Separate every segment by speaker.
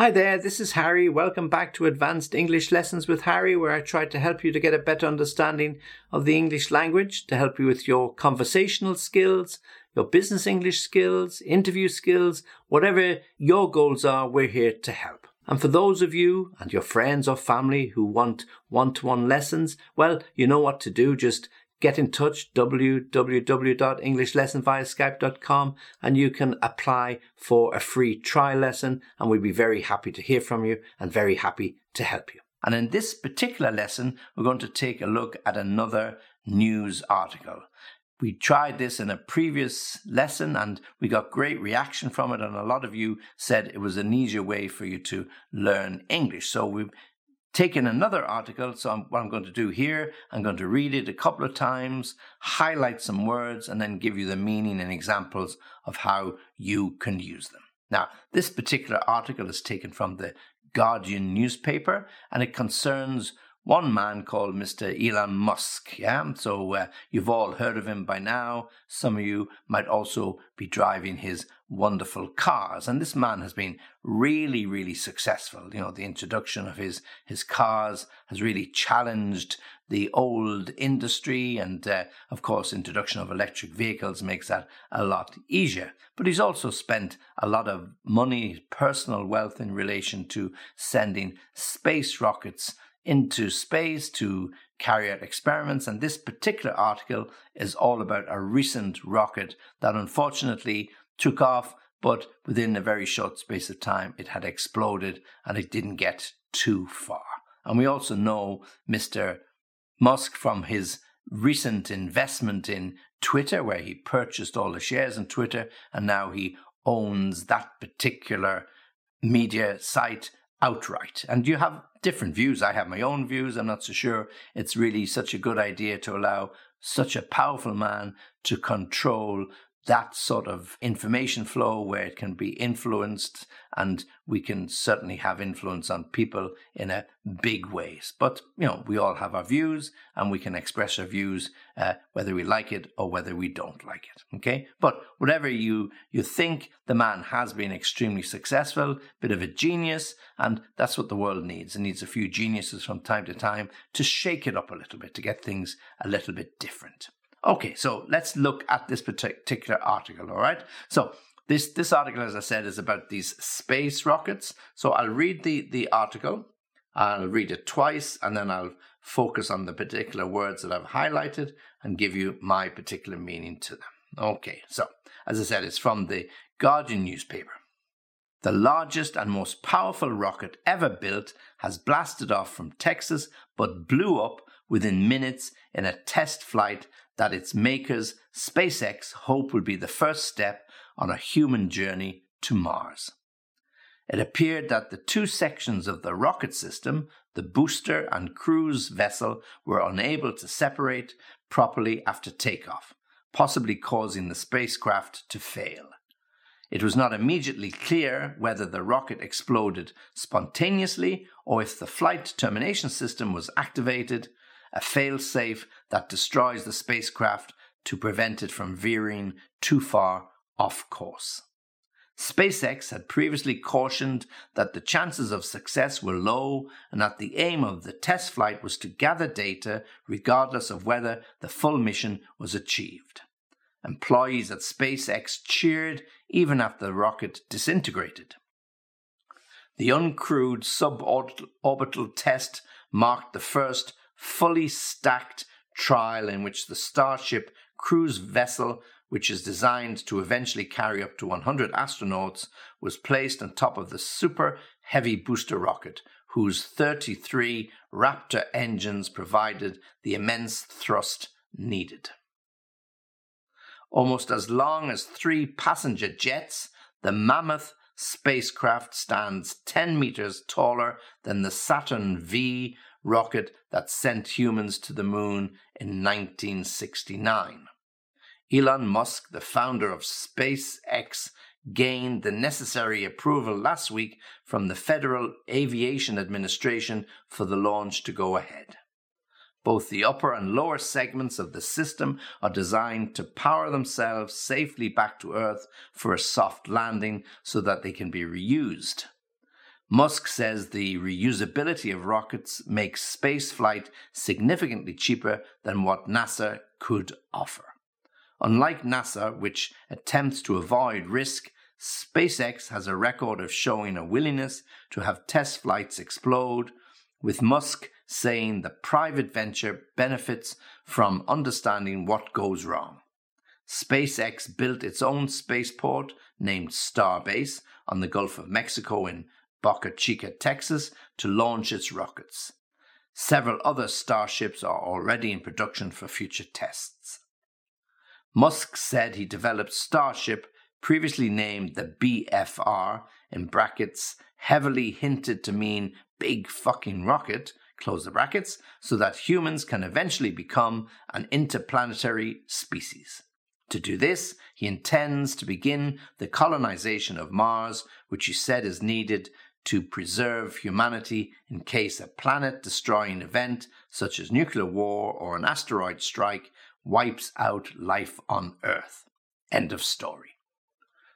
Speaker 1: Hi there, this is Harry. Welcome back to Advanced English Lessons with Harry, where I try to help you to get a better understanding of the English language, to help you with your conversational skills, your business English skills, interview skills, whatever your goals are, we're here to help. And for those of you and your friends or family who want one to one lessons, well, you know what to do. Just get in touch www.englishlessonviaskype.com and you can apply for a free trial lesson and we'd be very happy to hear from you and very happy to help you. And in this particular lesson, we're going to take a look at another news article. We tried this in a previous lesson and we got great reaction from it. And a lot of you said it was an easier way for you to learn English. So we've taken another article. So I'm, what I'm going to do here, I'm going to read it a couple of times, highlight some words, and then give you the meaning and examples of how you can use them. Now, this particular article is taken from the Guardian newspaper and it concerns one man called Mr. Elon Musk. Yeah, so uh, you've all heard of him by now. Some of you might also be driving his wonderful cars, and this man has been really, really successful. You know, the introduction of his his cars has really challenged the old industry, and uh, of course, introduction of electric vehicles makes that a lot easier. But he's also spent a lot of money, personal wealth in relation to sending space rockets into space to carry out experiments. And this particular article is all about a recent rocket that unfortunately took off, but within a very short space of time, it had exploded and it didn't get too far. And we also know Mr. Musk from his recent investment in Twitter, where he purchased all the shares in Twitter, and now he owns that particular media site outright. And you have different views. I have my own views. I'm not so sure it's really such a good idea to allow such a powerful man to control that sort of information flow where it can be influenced and we can certainly have influence on people in a big ways. But you know we all have our views and we can express our views uh, whether we like it or whether we don't like it okay? But whatever you you think the man has been extremely successful bit of a genius and that's what the world needs. It needs a few geniuses from time to time to shake it up a little bit to get things a little bit different Okay, so let's look at this particular article, all right? So this, this article, as I said, is about these space rockets. So I'll read the, the article, I'll read it twice, and then I'll focus on the particular words that I've highlighted and give you my particular meaning to them. Okay, so as I said, it's from the Guardian newspaper. The largest and most powerful rocket ever built has blasted off from Texas but blew up within minutes in a test flight that its makers, SpaceX, hope will be the first step on a human journey to Mars. It appeared that the two sections of the rocket system, the booster and cruise vessel, were unable to separate properly after takeoff, possibly causing the spacecraft to fail. It was not immediately clear whether the rocket exploded spontaneously or if the flight termination system was activated, a failsafe that destroys the spacecraft to prevent it from veering too far off course. SpaceX had previously cautioned that the chances of success were low and that the aim of the test flight was to gather data regardless of whether the full mission was achieved. Employees at SpaceX cheered even after the rocket disintegrated. The uncrewed suborbital test marked the first fully stacked trial in which the Starship cruise vessel, which is designed to eventually carry up to 100 astronauts, was placed on top of the super heavy booster rocket, whose 33 Raptor engines provided the immense thrust needed. Almost as long as three passenger jets, the mammoth spacecraft stands 10 meters taller than the Saturn V rocket that sent humans to the moon in 1969. Elon Musk, the founder of SpaceX, gained the necessary approval last week from the Federal Aviation Administration for the launch to go ahead. Both the upper and lower segments of the system are designed to power themselves safely back to Earth for a soft landing so that they can be reused. Musk says the reusability of rockets makes space flight significantly cheaper than what NASA could offer. Unlike NASA, which attempts to avoid risk, SpaceX has a record of showing a willingness to have test flights explode, with Musk saying the private venture benefits from understanding what goes wrong. SpaceX built its own spaceport named Starbase on the Gulf of Mexico in Boca Chica, Texas, to launch its rockets. Several other starships are already in production for future tests. Musk said he developed Starship, previously named the BFR, in brackets, heavily hinted to mean big fucking rocket, close the brackets, so that humans can eventually become an interplanetary species. To do this, he intends to begin the colonization of Mars, which he said is needed to preserve humanity in case a planet destroying event, such as nuclear war or an asteroid strike, wipes out life on Earth. End of story.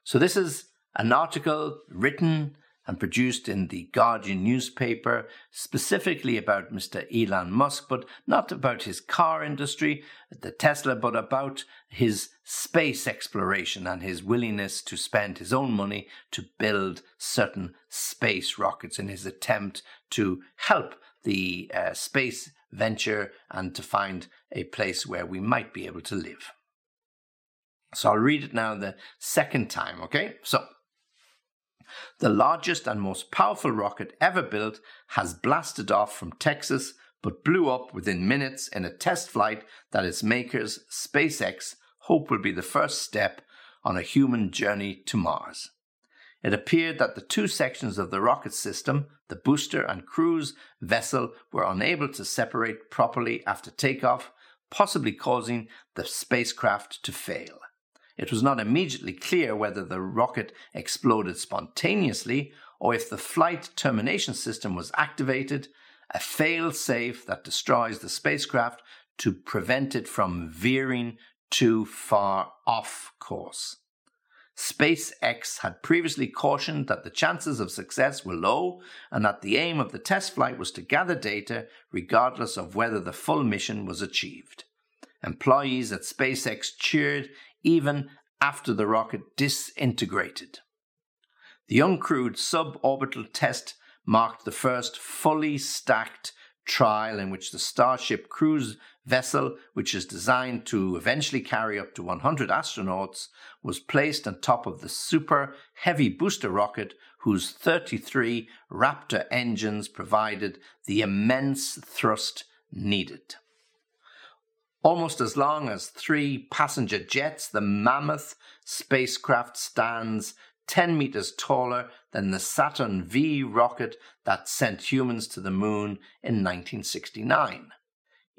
Speaker 1: So, this is an article written and produced in the Guardian newspaper, specifically about Mr. Elon Musk, but not about his car industry, the Tesla, but about his space exploration and his willingness to spend his own money to build certain space rockets in his attempt to help the uh, space venture and to find a place where we might be able to live. So I'll read it now the second time, okay? So, the largest and most powerful rocket ever built has blasted off from Texas but blew up within minutes in a test flight that its makers, SpaceX, hope will be the first step on a human journey to Mars. It appeared that the two sections of the rocket system, the booster and cruise vessel, were unable to separate properly after takeoff, possibly causing the spacecraft to fail. It was not immediately clear whether the rocket exploded spontaneously or if the flight termination system was activated, a fail safe that destroys the spacecraft to prevent it from veering too far off course. SpaceX had previously cautioned that the chances of success were low and that the aim of the test flight was to gather data regardless of whether the full mission was achieved. Employees at SpaceX cheered even after the rocket disintegrated. The uncrewed suborbital test marked the first fully stacked trial in which the Starship cruise vessel, which is designed to eventually carry up to 100 astronauts, was placed on top of the super heavy booster rocket whose 33 Raptor engines provided the immense thrust needed. Almost as long as three passenger jets, the Mammoth spacecraft stands 10 meters taller than the Saturn V rocket that sent humans to the moon in 1969.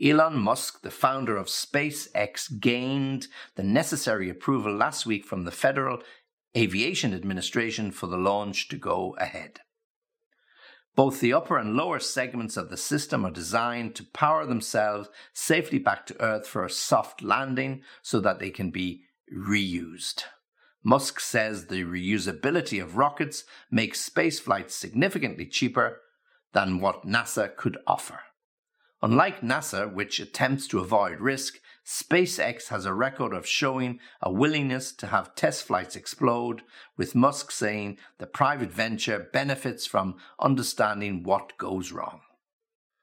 Speaker 1: Elon Musk, the founder of SpaceX, gained the necessary approval last week from the Federal Aviation Administration for the launch to go ahead. Both the upper and lower segments of the system are designed to power themselves safely back to Earth for a soft landing so that they can be reused. Musk says the reusability of rockets makes spaceflight significantly cheaper than what NASA could offer. Unlike NASA, which attempts to avoid risk, SpaceX has a record of showing a willingness to have test flights explode, with Musk saying the private venture benefits from understanding what goes wrong.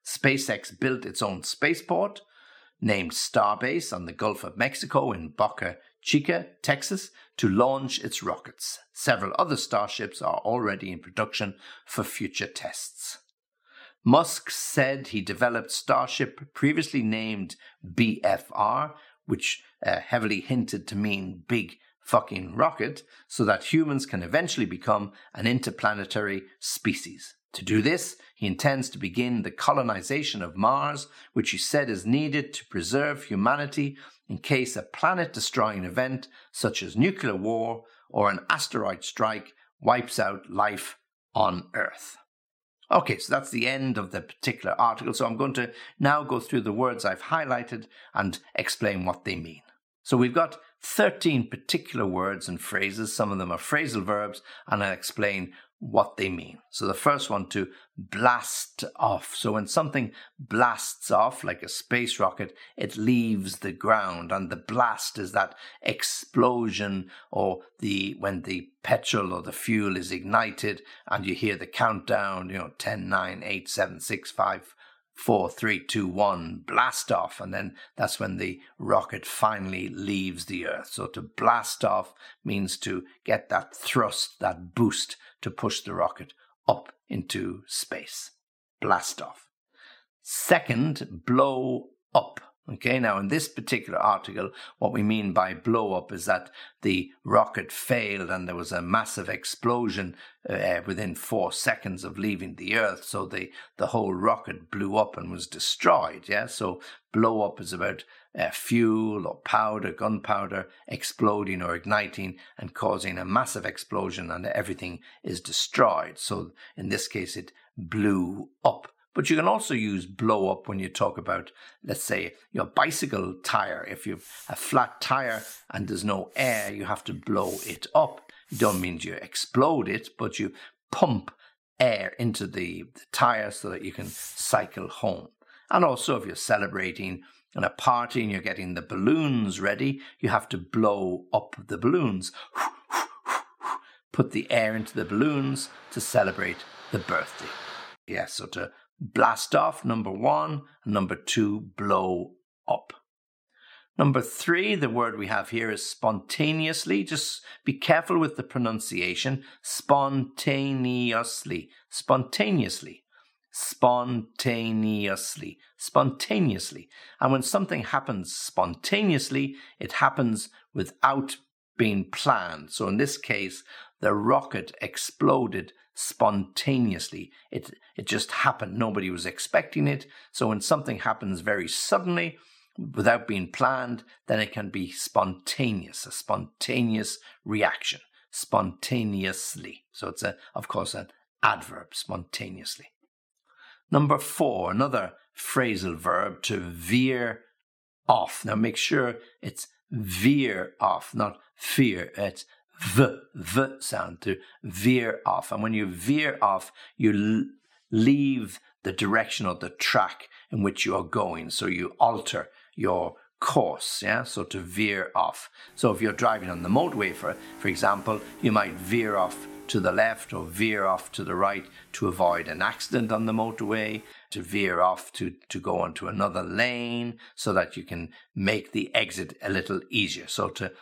Speaker 1: SpaceX built its own spaceport, named Starbase on the Gulf of Mexico in Boca Chica, Texas, to launch its rockets. Several other starships are already in production for future tests. Musk said he developed Starship, previously named BFR, which uh, heavily hinted to mean big fucking rocket, so that humans can eventually become an interplanetary species. To do this, he intends to begin the colonization of Mars, which he said is needed to preserve humanity in case a planet destroying event, such as nuclear war or an asteroid strike, wipes out life on Earth. Okay, so that's the end of the particular article. So I'm going to now go through the words I've highlighted and explain what they mean. So we've got 13 particular words and phrases. Some of them are phrasal verbs, and I'll explain what they mean. So the first one to blast off. So when something blasts off, like a space rocket, it leaves the ground, and the blast is that explosion or the when the petrol or the fuel is ignited and you hear the countdown, you know, 10, 9, 8, 7, 6, 5, four, three, two, one, blast off. And then that's when the rocket finally leaves the Earth. So to blast off means to get that thrust, that boost to push the rocket up into space. Blast off. Second, blow up. Okay, now in this particular article, what we mean by blow up is that the rocket failed and there was a massive explosion uh, within four seconds of leaving the Earth. So the, the whole rocket blew up and was destroyed. Yeah, so blow up is about uh, fuel or powder, gunpowder exploding or igniting and causing a massive explosion and everything is destroyed. So in this case, it blew up. But you can also use blow up when you talk about, let's say, your bicycle tire. If you have a flat tire and there's no air, you have to blow it up. It don't mean you explode it, but you pump air into the, the tire so that you can cycle home. And also, if you're celebrating in a party and you're getting the balloons ready, you have to blow up the balloons. Put the air into the balloons to celebrate the birthday. Yes, yeah, so to blast off, number one, and number two, blow up. Number three, the word we have here is spontaneously. Just be careful with the pronunciation. Spontaneously. Spontaneously. Spontaneously. Spontaneously. And when something happens spontaneously, it happens without being planned. So in this case, the rocket exploded spontaneously. It, it just happened. Nobody was expecting it. So when something happens very suddenly, without being planned, then it can be spontaneous, a spontaneous reaction, spontaneously. So it's, a, of course, an adverb, spontaneously. Number four, another phrasal verb to veer off. Now make sure it's veer off, not fear. It's v, v sound to veer off. And when you veer off, you l- leave the direction or the track in which you are going. So you alter your course, yeah? So to veer off. So if you're driving on the motorway, for, for example, you might veer off to the left or veer off to the right to avoid an accident on the motorway, to veer off to, to go onto another lane so that you can make the exit a little easier. So to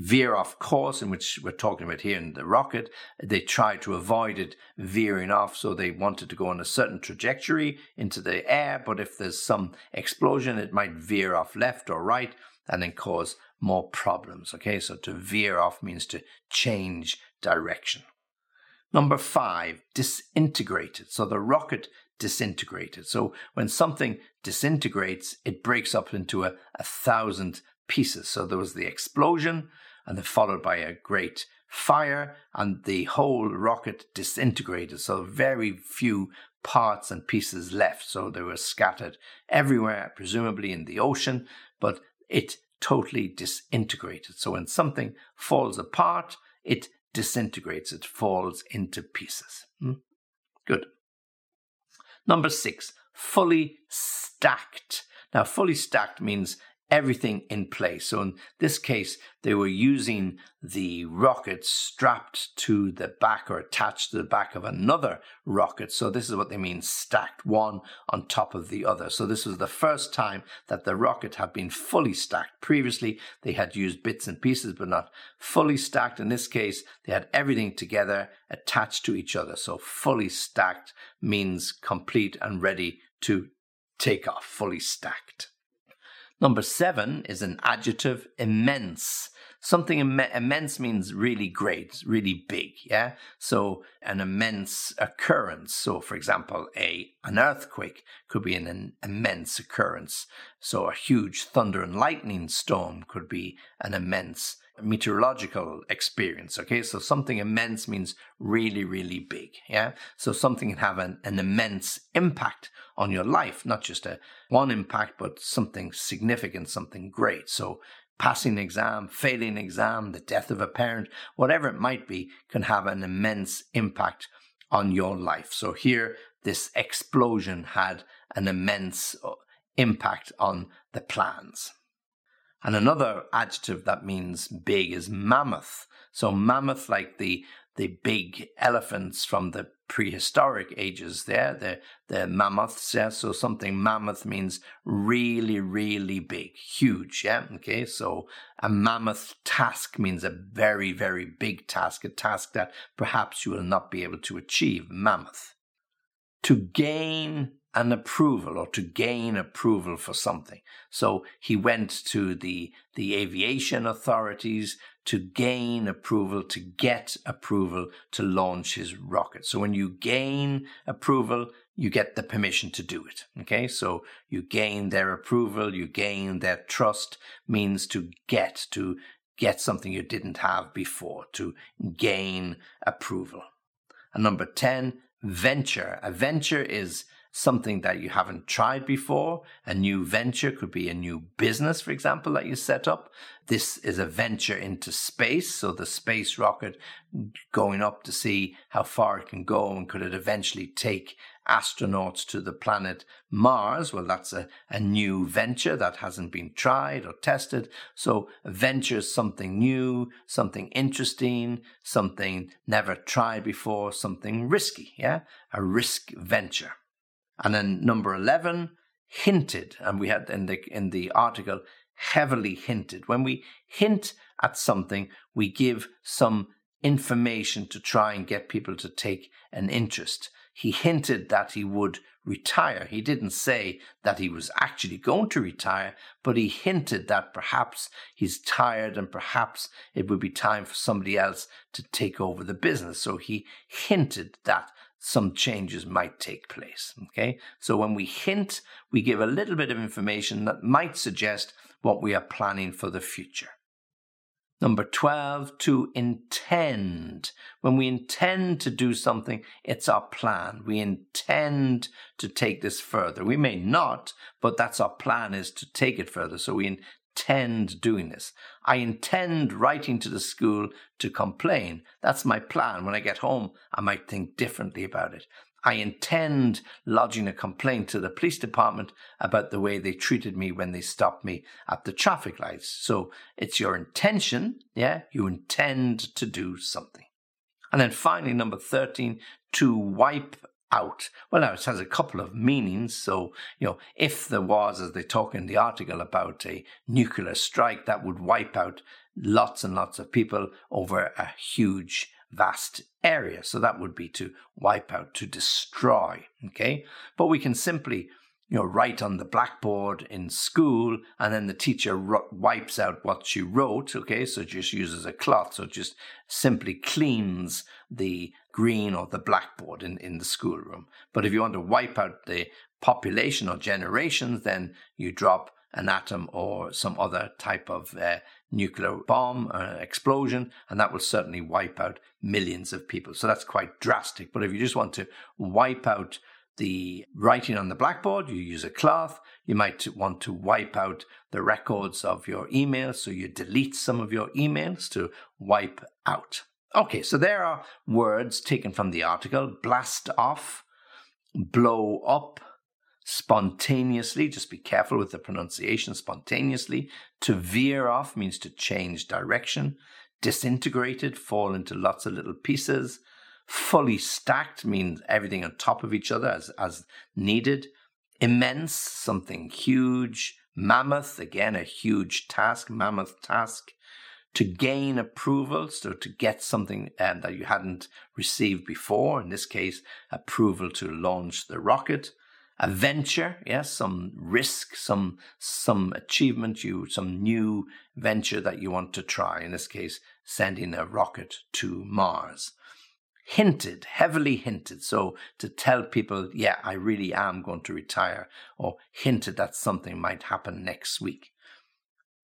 Speaker 1: veer off course, in which we're talking about here in the rocket. They tried to avoid it veering off, so they wanted to go on a certain trajectory into the air. But if there's some explosion, it might veer off left or right and then cause more problems. Okay, so to veer off means to change direction. Number five, disintegrated. So the rocket disintegrated. So when something disintegrates, it breaks up into a, a thousand pieces. So there was the explosion, and then followed by a great fire, and the whole rocket disintegrated. So very few parts and pieces left. So they were scattered everywhere, presumably in the ocean, but it totally disintegrated. So when something falls apart, it disintegrates, it falls into pieces. Hmm? Good. Number six, fully stacked. Now, fully stacked means everything in place. So in this case, they were using the rocket strapped to the back or attached to the back of another rocket. So this is what they mean stacked one on top of the other. So this was the first time that the rocket had been fully stacked. Previously, they had used bits and pieces, but not fully stacked. In this case, they had everything together attached to each other. So fully stacked means complete and ready to take off, fully stacked. Number seven is an adjective immense. Something Im- immense means really great, really big, yeah? So an immense occurrence. So for example, a an earthquake could be an, an immense occurrence. So a huge thunder and lightning storm could be an immense meteorological experience. Okay, so something immense means really, really big. Yeah, so something can have an, an immense impact on your life, not just a one impact, but something significant, something great. So passing an exam, failing an exam, the death of a parent, whatever it might be, can have an immense impact on your life. So here, this explosion had an immense uh, impact on the plans. And another adjective that means big is mammoth. So mammoth, like the the big elephants from the prehistoric ages there, the, the mammoths, yeah, so something mammoth means really, really big, huge, yeah, okay, so a mammoth task means a very, very big task, a task that perhaps you will not be able to achieve, mammoth. To gain an approval or to gain approval for something. So he went to the, the aviation authorities to gain approval, to get approval to launch his rocket. So when you gain approval, you get the permission to do it. Okay. So you gain their approval, you gain their trust means to get, to get something you didn't have before, to gain approval. And number 10, venture. A venture is something that you haven't tried before. A new venture could be a new business, for example, that you set up. This is a venture into space. So the space rocket going up to see how far it can go and could it eventually take astronauts to the planet Mars. Well, that's a, a new venture that hasn't been tried or tested. So a venture is something new, something interesting, something never tried before, something risky. Yeah. A risk venture. And then number 11, hinted. And we had in the, in the article, heavily hinted. When we hint at something, we give some information to try and get people to take an interest. He hinted that he would retire. He didn't say that he was actually going to retire, but he hinted that perhaps he's tired and perhaps it would be time for somebody else to take over the business. So he hinted that some changes might take place. Okay. So when we hint, we give a little bit of information that might suggest what we are planning for the future. Number 12, to intend. When we intend to do something, it's our plan. We intend to take this further. We may not, but that's our plan is to take it further. So we intend doing this. I intend writing to the school to complain. That's my plan. When I get home, I might think differently about it. I intend lodging a complaint to the police department about the way they treated me when they stopped me at the traffic lights. So it's your intention, yeah? You intend to do something. And then finally, number 13, to wipe out. Well, now it has a couple of meanings. So, you know, if there was, as they talk in the article about a nuclear strike that would wipe out lots and lots of people over a huge, vast area. So that would be to wipe out, to destroy. Okay. But we can simply you know, write on the blackboard in school, and then the teacher ro- wipes out what she wrote. Okay, so just uses a cloth, so just simply cleans the green or the blackboard in, in the schoolroom. But if you want to wipe out the population or generations, then you drop an atom or some other type of uh, nuclear bomb uh, explosion, and that will certainly wipe out millions of people. So that's quite drastic. But if you just want to wipe out the writing on the blackboard, you use a cloth. You might want to wipe out the records of your emails, so you delete some of your emails to wipe out. Okay, so there are words taken from the article blast off, blow up, spontaneously, just be careful with the pronunciation, spontaneously. To veer off means to change direction. Disintegrated, fall into lots of little pieces. Fully stacked means everything on top of each other as, as needed. Immense, something huge. Mammoth, again, a huge task, mammoth task. To gain approval, so to get something um, that you hadn't received before, in this case, approval to launch the rocket a venture, yes, some risk, some some achievement, you some new venture that you want to try. In this case, sending a rocket to Mars hinted, heavily hinted. So to tell people, yeah, I really am going to retire, or hinted that something might happen next week.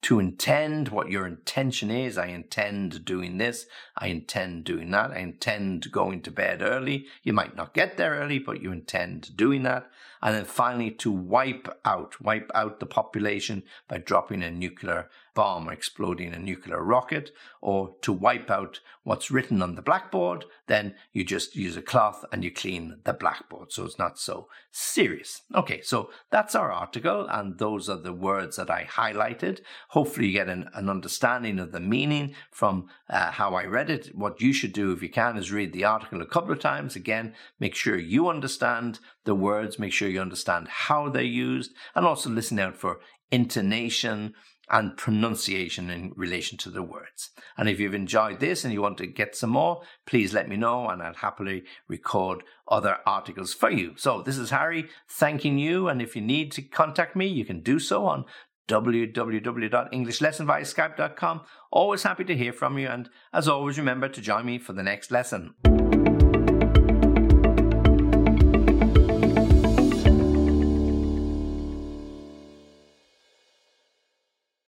Speaker 1: To intend what your intention is, I intend doing this, I intend doing that, I intend going to bed early. You might not get there early, but you intend doing that. And then finally, to wipe out, wipe out the population by dropping a nuclear bomb or exploding a nuclear rocket, or to wipe out what's written on the blackboard, then you just use a cloth and you clean the blackboard. So it's not so serious. Okay, so that's our article, and those are the words that I highlighted. Hopefully, you get an, an understanding of the meaning from uh, how I read it. What you should do, if you can, is read the article a couple of times. Again, make sure you understand the words, make sure you understand how they're used, and also listen out for intonation and pronunciation in relation to the words. And if you've enjoyed this and you want to get some more, please let me know and I'll happily record other articles for you. So this is Harry thanking you. And if you need to contact me, you can do so on www.englishlessonviaskype.com. Always happy to hear from you. And as always, remember to join me for the next lesson.